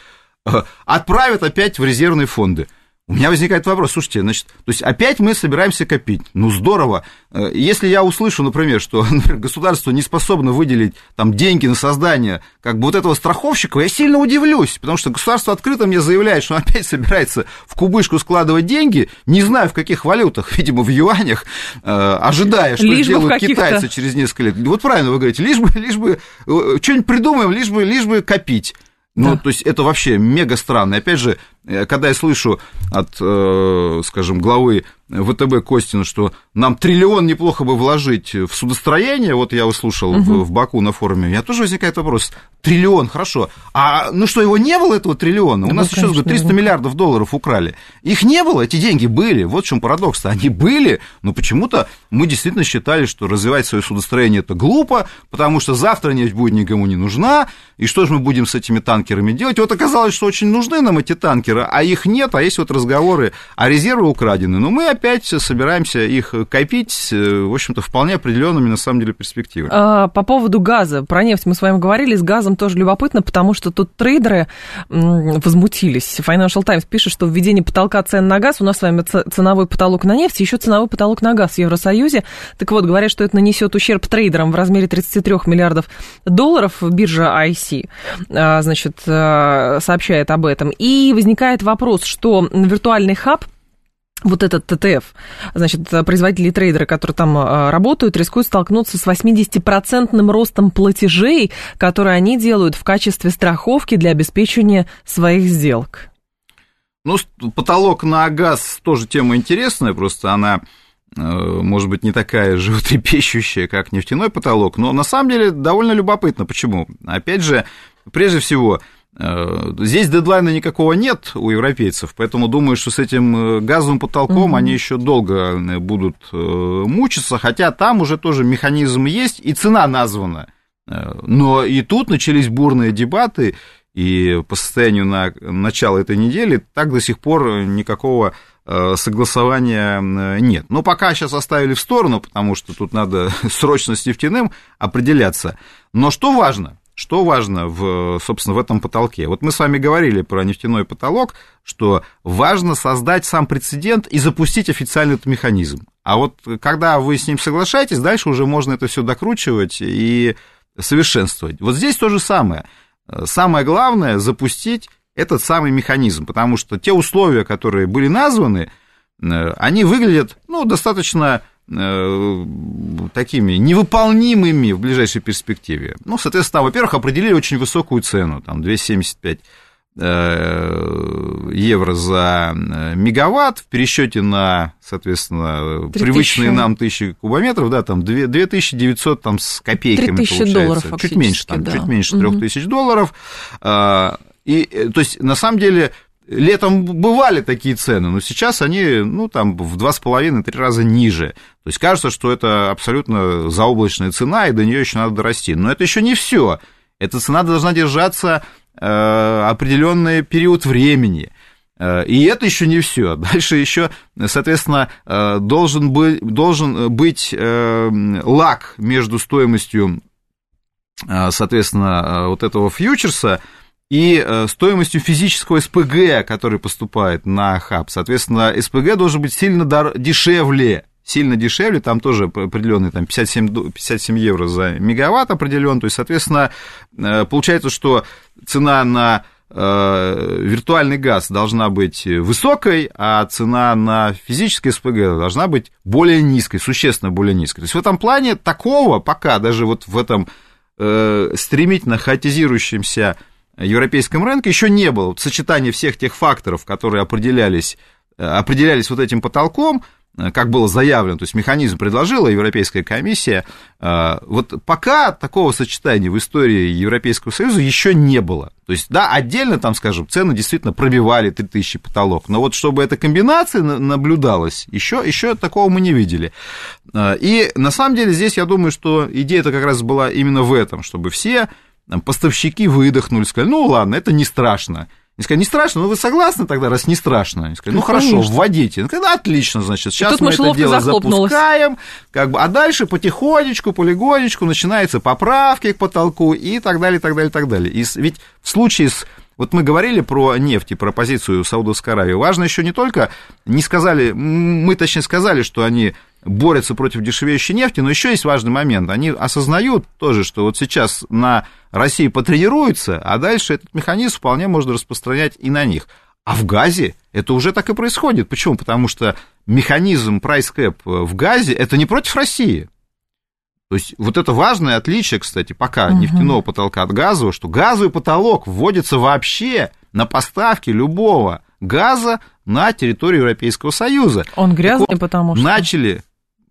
B: э, отправят опять в резервные фонды. У меня возникает вопрос, слушайте, значит, то есть опять мы собираемся копить. Ну, здорово. Э, если я услышу, например, что например, государство не способно выделить там деньги на создание как бы вот этого страховщика, я сильно удивлюсь, потому что государство открыто мне заявляет, что опять собирается в кубышку складывать деньги, не знаю в каких валютах, видимо, в юанях, э, ожидая, что лишь сделают китайцы через несколько лет. Вот правильно вы говорите, лишь бы, лишь бы э, что-нибудь придумаем, лишь бы, лишь бы копить. Ну, да. то есть это вообще мега странно. Опять же, когда я слышу от, э, скажем, главы ВТБ Костина, что нам триллион неплохо бы вложить в судостроение, вот я услышал угу. в, Баку на форуме, у меня тоже возникает вопрос, триллион, хорошо, а ну что, его не было, этого триллиона? Да, у нас еще 300 было. миллиардов долларов украли. Их не было, эти деньги были, вот в чем парадокс -то. они были, но почему-то мы действительно считали, что развивать свое судостроение это глупо, потому что завтра нефть будет никому не нужна, и что же мы будем с этими танкерами делать? Вот оказалось, что очень нужны нам эти танкеры, а их нет, а есть вот разговоры, а резервы украдены, но мы опять собираемся их копить, э, в общем-то, вполне определенными, на самом деле, перспективами.
A: А, по поводу газа. Про нефть мы с вами говорили. С газом тоже любопытно, потому что тут трейдеры возмутились. Financial Times пишет, что введение потолка цен на газ, у нас с вами ценовой потолок на нефть, еще ценовой потолок на газ в Евросоюзе. Так вот, говорят, что это нанесет ущерб трейдерам в размере 33 миллиардов долларов. Биржа IC, а, значит, а, сообщает об этом. И возникает вопрос, что виртуальный хаб вот этот ТТФ, значит, производители и трейдеры, которые там а, работают, рискуют столкнуться с 80% ростом платежей, которые они делают в качестве страховки для обеспечения своих сделок.
B: Ну, потолок на газ тоже тема интересная, просто она, э, может быть, не такая животрепещущая, как нефтяной потолок, но на самом деле довольно любопытно. Почему? Опять же, прежде всего, Э, здесь дедлайна никакого нет у европейцев, поэтому думаю, что с этим э, газовым потолком угу. они еще долго э, будут мучиться, хотя там уже тоже механизм есть и цена названа. Но и тут начались бурные дебаты, и по состоянию на начало этой недели так до сих пор никакого согласования нет. Но пока сейчас оставили в сторону, потому что тут надо срочно с нефтяным определяться. Но что важно? Что важно, в, собственно, в этом потолке? Вот мы с вами говорили про нефтяной потолок, что важно создать сам прецедент и запустить официальный этот механизм. А вот когда вы с ним соглашаетесь, дальше уже можно это все докручивать и совершенствовать. Вот здесь то же самое. Самое главное запустить этот самый механизм, потому что те условия, которые были названы, э, они выглядят ну, достаточно такими невыполнимыми в ближайшей перспективе. Ну, соответственно, во-первых, определили очень высокую цену, там 275 э, евро за э, мегаватт в пересчете на, соответственно, привычные нам тысячи кубометров, да, там 2900 там с копейками получается. долларов чуть меньше, там, да. чуть меньше 3000 угу. долларов. И, то есть, на самом деле, Летом бывали такие цены, но сейчас они, ну, там, в два с половиной, три раза ниже. То есть кажется, что это абсолютно заоблачная цена, и до нее еще надо дорасти. Но это еще не все. Эта цена должна держаться э, определенный период времени. Э, и это еще не все. Дальше еще, соответственно, э, должен, быть, должен быть э, лак между стоимостью, соответственно, вот этого фьючерса и э, стоимостью физического СПГ, который поступает на хаб. Соответственно, СПГ должен быть сильно дешевле, сильно дешевле, там тоже определенный там 57, 57 евро за мегаватт определен, то есть, соответственно, э, получается, что цена на э, виртуальный газ должна быть высокой, а цена на физический СПГ должна быть более низкой, существенно более низкой. То есть в этом плане такого пока даже вот в этом стремительно хаотизирующемся европейском рынке еще не было. Вот сочетание всех тех факторов, которые определялись, э, определялись вот этим потолком, э, как было заявлено, то есть механизм предложила Европейская комиссия, э, вот пока такого сочетания в истории Европейского Союза еще не было. То есть, да, отдельно там, скажем, цены действительно пробивали 3000 потолок, но вот чтобы эта комбинация наблюдалась, еще, еще такого мы не видели. И на самом деле здесь я думаю, что идея-то как раз была именно в этом, чтобы все там, поставщики выдохнули, сказали, ну ладно, это не страшно. Они сказали, не страшно, ну вы согласны тогда, раз не страшно? Они сказали, ну, ну хорошо, конечно. вводите. Они сказали, отлично, значит, сейчас мы это дело запускаем, как бы, а дальше потихонечку, полигонечку начинаются поправки к потолку и так далее, и так далее, и так далее. И ведь в случае с вот мы говорили про нефть и про позицию Саудовской Аравии. Важно еще не только, не сказали, мы точнее сказали, что они борются против дешевеющей нефти, но еще есть важный момент. Они осознают тоже, что вот сейчас на России потренируются, а дальше этот механизм вполне можно распространять и на них. А в газе это уже так и происходит. Почему? Потому что механизм price cap в газе это не против России. То есть вот это важное отличие, кстати, пока угу. нефтяного потолка от газового, что газовый потолок вводится вообще на поставки любого газа на территорию Европейского Союза.
A: Он грязный, вот, потому что...
B: Начали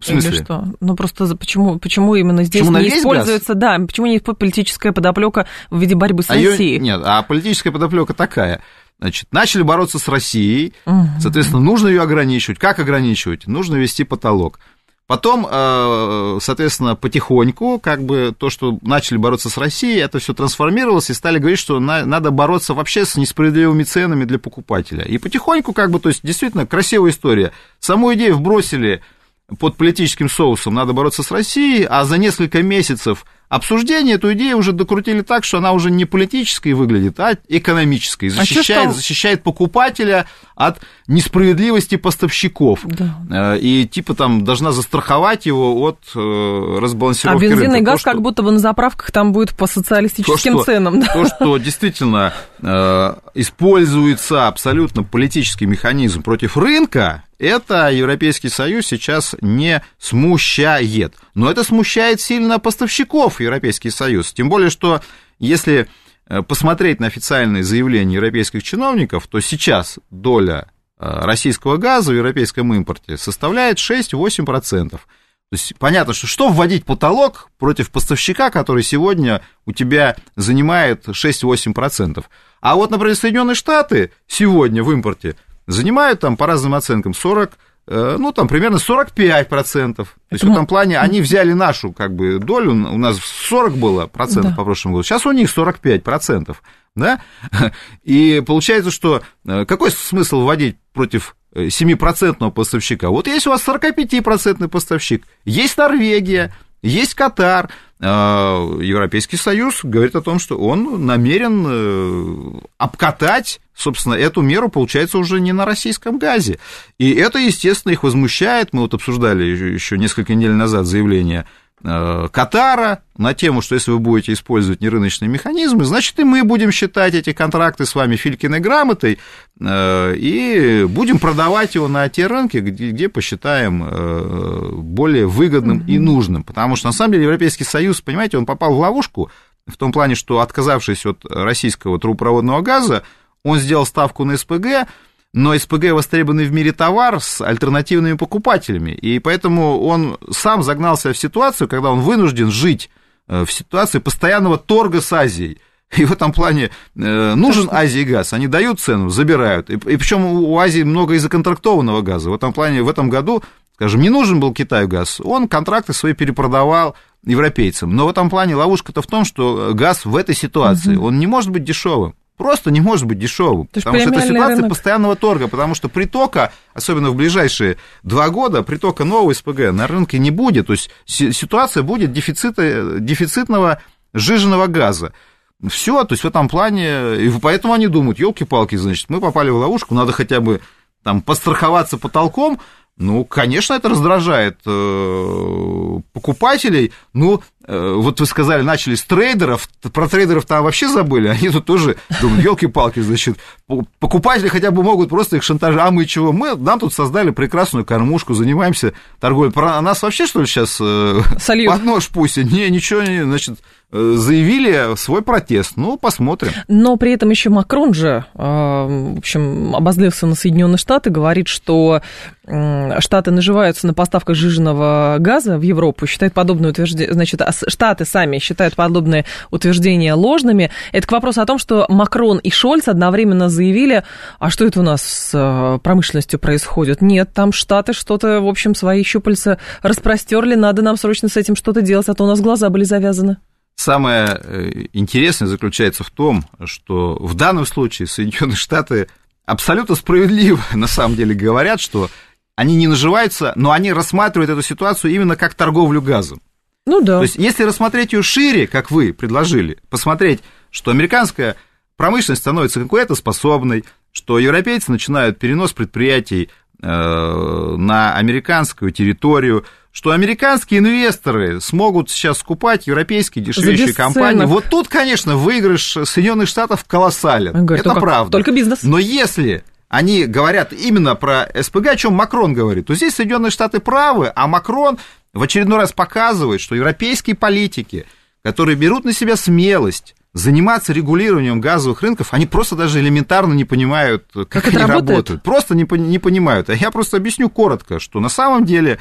B: в смысле? Или
A: что? Ну просто почему, почему именно здесь почему не используется, газ? да, почему не политическая подоплека в виде борьбы с а Россией?
B: Её, нет, а политическая подоплека такая. Значит, начали бороться с Россией, угу. соответственно, нужно ее ограничивать. Как ограничивать? Нужно ввести потолок. Потом, э, соответственно, потихоньку, как бы то, что начали бороться с Россией, это все трансформировалось и стали говорить, что надо бороться вообще с несправедливыми ценами для покупателя. И потихоньку, как бы, то есть, действительно, красивая история. Саму идею вбросили под политическим соусом. Надо бороться с Россией, а за несколько месяцев обсуждения эту идею уже докрутили так, что она уже не политической выглядит, а экономической. А защищает, а защищает покупателя от несправедливости поставщиков. Да. Э, и типа там должна застраховать его от э, разбалансировки
A: А бензин рынка. и газ то, как будто бы на заправках там будет по социалистическим
B: то, что,
A: ценам. Да?
B: То, что действительно э, используется абсолютно политический механизм против рынка, это Европейский Союз сейчас не смущает. Но это смущает сильно поставщиков Европейский Союз. Тем более, что если э, посмотреть на официальные заявления европейских чиновников, то сейчас доля э, российского газа в европейском импорте составляет 6-8%. То есть понятно, что что вводить потолок против поставщика, который сегодня у тебя занимает 6-8%. А вот, например, Соединенные Штаты сегодня в импорте занимают там по разным оценкам 40, э, ну, там примерно 45%. То есть в этом плане они взяли нашу, как бы, долю, у нас 40 было процентов да. по прошлому году, сейчас у них 45 процентов, да, и получается, что э, какой смысл вводить против 7% поставщика. Вот есть у вас 45% поставщик. Есть Норвегия, есть Катар. А, Европейский Союз говорит о том, что он намерен э, обкатать, собственно, эту меру, получается, уже не на российском газе. И это, естественно, их возмущает. Мы вот обсуждали еще несколько недель назад заявление Катара на тему, что если вы будете использовать нерыночные механизмы, значит, и мы будем считать эти контракты с вами Филькиной грамотой э, и будем продавать его на те рынки, где, где посчитаем э, более выгодным mm-hmm. и нужным. Потому что, на самом деле, Европейский Союз, понимаете, он попал в ловушку в том плане, что, отказавшись от российского трубопроводного газа, он сделал ставку на СПГ, но СПГ востребованный в мире товар с альтернативными покупателями, и поэтому он сам загнался в ситуацию, когда он вынужден жить э, в ситуации постоянного торга с Азией. И в этом плане э, нужен Азии газ, они дают цену, забирают. И, и причем у Азии много и законтрактованного газа. В этом плане в этом году, скажем, не нужен был Китаю газ, он контракты свои перепродавал европейцам. Но в этом плане ловушка-то в том, что газ в этой ситуации, угу. он не может быть дешевым просто не может быть дешевым. Потому что это ситуация рынок. постоянного торга, потому что притока, особенно в ближайшие два года, притока нового СПГ на рынке не будет. То есть ситуация будет дефицита, дефицитного жиженного газа. Все, то есть в этом плане, и поэтому они думают, елки-палки, значит, мы попали в ловушку, надо хотя бы там постраховаться потолком, ну, конечно, это раздражает э, покупателей. Ну, вот вы сказали, начали с трейдеров, про трейдеров там вообще забыли, они тут тоже думают, елки-палки, значит, покупатели хотя бы могут просто их шантажировать. А мы чего? Мы, нам тут создали прекрасную кормушку, занимаемся торговлей. Про нас вообще, что ли, сейчас э, под нож пустят? Не, ничего не, значит, Э, заявили свой протест. Ну, посмотрим.
A: Но при этом еще Макрон же, э, в общем, обозлился на Соединенные Штаты, говорит, что Штаты наживаются на поставках жиженного газа в Европу, считает подобное утверждение, значит, а Штаты сами считают подобные утверждения ложными. Это к вопросу о том, что Макрон и Шольц одновременно заявили, а что это у нас с э, промышленностью происходит? Нет, там Штаты что-то, в общем, свои щупальца распростерли, надо нам срочно с этим что-то делать, а то у нас глаза были завязаны.
B: Самое э, интересное заключается в том, что в данном случае Соединенные Штаты абсолютно справедливо на самом деле говорят, что они не наживаются, но они рассматривают эту ситуацию именно как торговлю газом.
A: Ну да.
B: То есть, если рассмотреть ее шире, как вы предложили, посмотреть, что американская промышленность становится конкурентоспособной, что европейцы начинают перенос предприятий э, на американскую территорию, что американские инвесторы смогут сейчас скупать европейские дешевейшие компании. Вот тут, конечно, выигрыш Соединенных Штатов колоссален. Говорю, Это только, правда.
A: Только бизнес.
B: Но если они говорят именно про СПГ, о чем Макрон говорит, то здесь Соединенные Штаты правы, а Макрон в очередной раз показывает, что европейские политики, которые берут на себя смелость заниматься регулированием газовых рынков, они просто даже элементарно не понимают, как, как они работает? работают. Просто не, не понимают. А я просто объясню коротко, что на самом деле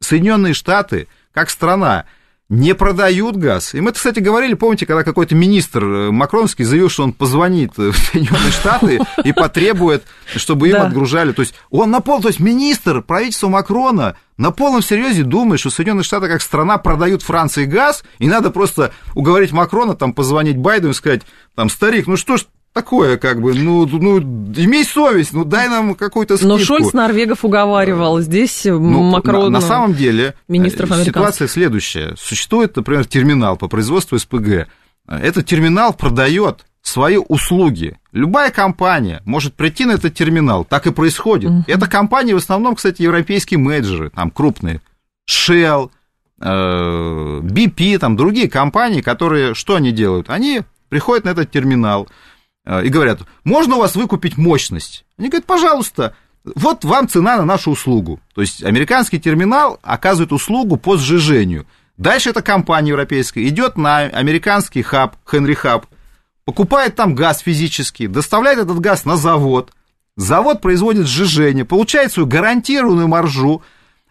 B: Соединенные Штаты, как страна, не продают газ. И мы, кстати, говорили, помните, когда какой-то министр э, Макронский заявил, что он позвонит в Соединенные Штаты и потребует, чтобы им отгружали. То есть он на пол, то есть министр правительства Макрона на полном серьезе думает, что Соединенные Штаты как страна продают Франции газ, и надо просто уговорить Макрона, там, позвонить Байдену и сказать, там, старик, ну что ж такое, как бы, ну, ну, имей совесть, ну, дай нам какую-то скидку.
A: Но Шольц Норвегов уговаривал, здесь ну, Макрон...
B: На, на самом деле, ситуация следующая. Существует, например, терминал по производству СПГ. Этот терминал продает свои услуги. Любая компания может прийти на этот терминал, так и происходит. Uh-huh. Это компании в основном, кстати, европейские менеджеры, там крупные, Shell, BP, там другие компании, которые что они делают? Они приходят на этот терминал, Э, и говорят, можно у вас выкупить мощность? Они говорят, пожалуйста, вот вам цена на нашу услугу. То есть американский терминал оказывает услугу по сжижению. Дальше эта компания европейская идет на американский хаб, Хенри Хаб, покупает там газ физический, доставляет этот газ на завод, завод производит сжижение, получает свою гарантированную маржу,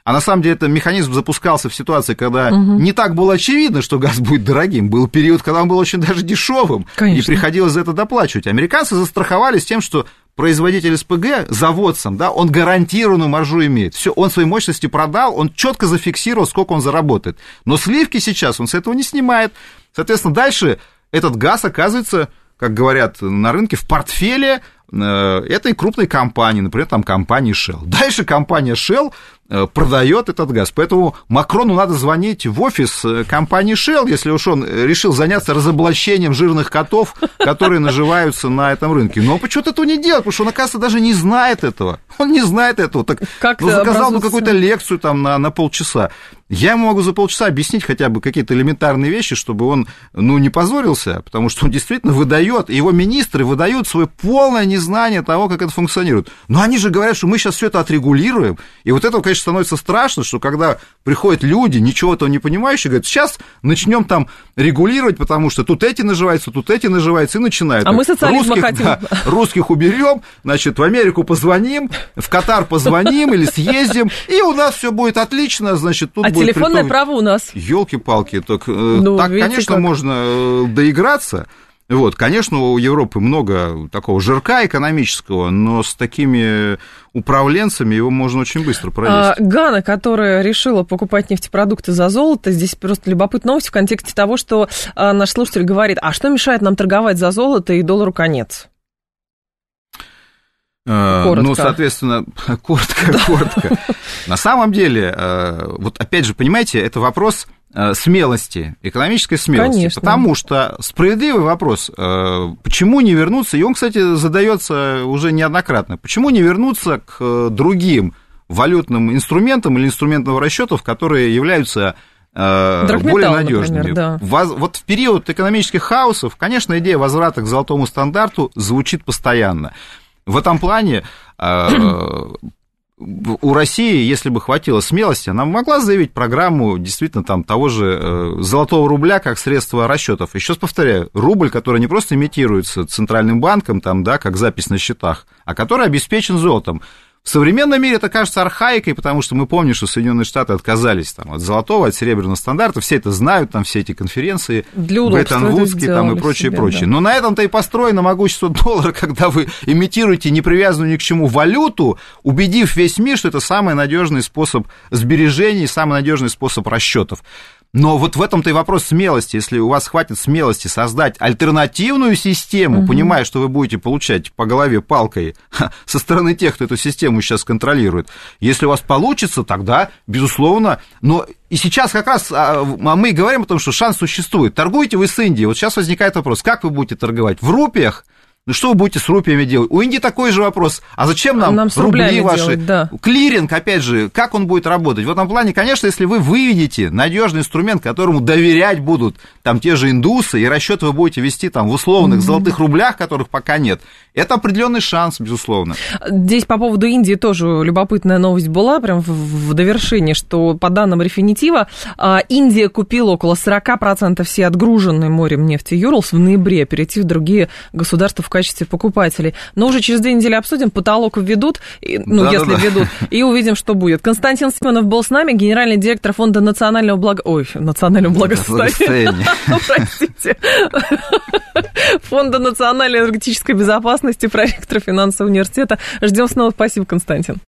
B: а на самом деле этот механизм запускался в ситуации, когда угу. не так было очевидно, что газ будет дорогим. Был период, когда он был очень даже дешевым, и приходилось за это доплачивать. Американцы застраховались тем, что производитель СПГ заводцам, да, он гарантированную маржу имеет. Все, он свои мощности продал, он четко зафиксировал, сколько он заработает. Но сливки сейчас он с этого не снимает. Соответственно, дальше этот газ оказывается как говорят на рынке, в портфеле этой крупной компании, например, там компании Shell. Дальше компания Shell Э, продает этот газ. Поэтому Макрону надо звонить в офис э, компании Shell, если уж он решил заняться разоблачением жирных котов, которые наживаются на этом рынке. Но почему-то этого не делает, потому что он, оказывается, даже не знает этого. Он не знает этого. Так, как ну, заказал бы какую-то лекцию там на, на полчаса. Я ему могу за полчаса объяснить хотя бы какие-то элементарные вещи, чтобы он, ну, не позорился, потому что он действительно выдает, его министры выдают свое полное незнание того, как это функционирует. Но они же говорят, что мы сейчас все это отрегулируем, и вот это, конечно, становится страшно, что когда приходят люди, ничего этого не понимающие, говорят, сейчас начнем там регулировать, потому что тут эти наживаются, тут эти наживаются, и начинают.
A: А мы социализма русских, хотим. Да,
B: русских уберем, значит, в Америку позвоним, в Катар позвоним или съездим, и у нас все будет отлично, значит, тут
A: а
B: будет
A: телефонное притом... право у нас.
B: Елки-палки, так, э, ну, так конечно, как... можно э, доиграться. Вот, конечно, у Европы много такого жирка экономического, но с такими управленцами его можно очень быстро пролезть.
A: А, Гана, которая решила покупать нефтепродукты за золото, здесь просто любопытная новость в контексте того, что а, наш слушатель говорит, а что мешает нам торговать за золото и доллару конец?
B: Э, коротко. Ну, соответственно, коротко, коротко. На самом деле, э, вот опять же, понимаете, это вопрос смелости, экономической смелости. Конечно. Потому что справедливый вопрос, почему не вернуться, и он, кстати, задается уже неоднократно, почему не вернуться к другим валютным инструментам или инструментам расчетов, которые являются более надежными. Например, да. Вот в период экономических хаосов, конечно, идея возврата к золотому стандарту звучит постоянно. В этом плане э, у России, если бы хватило смелости, она могла заявить программу действительно там того же э, золотого рубля как средство расчетов. Еще раз повторяю, рубль, который не просто имитируется центральным банком, там, да, как запись на счетах, а который обеспечен золотом. В современном мире это кажется архаикой, потому что мы помним, что Соединенные Штаты отказались там, от золотого, от серебряного стандарта, все это знают, там все эти конференции, Бреттон-Вудский там и прочее, себе, прочее. Да. Но на этом-то и построено могущество доллара, когда вы имитируете непривязанную ни к чему валюту, убедив весь мир, что это самый надежный способ сбережений, самый надежный способ расчетов. Но вот в этом-то и вопрос смелости. Если у вас хватит смелости создать альтернативную систему, угу. понимая, что вы будете получать по голове палкой со стороны тех, кто эту систему сейчас контролирует, если у вас получится, тогда, безусловно, но и сейчас как раз а, а мы говорим о том, что шанс существует. Торгуете вы с Индией. Вот сейчас возникает вопрос, как вы будете торговать? В рупиях ну что вы будете с рупиями делать? У Индии такой же вопрос. А зачем нам, нам рубли ваши? Делать, да. Клиринг, опять же, как он будет работать? В этом плане, конечно, если вы выведете надежный инструмент, которому доверять будут там те же индусы, и расчет вы будете вести там в условных mm-hmm. золотых рублях, которых пока нет, это определенный шанс, безусловно.
A: Здесь по поводу Индии тоже любопытная новость была, прям в, в довершении, что по данным Рефинитива, а, Индия купила около 40% всей отгруженной морем нефти Юрлс в ноябре, перейти в другие государства качестве покупателей. Но уже через две недели обсудим, потолок введут, ну, да, если да, введут, и увидим, что будет. Константин Симонов был с нами, генеральный директор Фонда национального блага... Ой, национального благосостояния. Простите. Фонда национальной энергетической безопасности, проректор финансового университета. Ждем снова. Спасибо, Константин.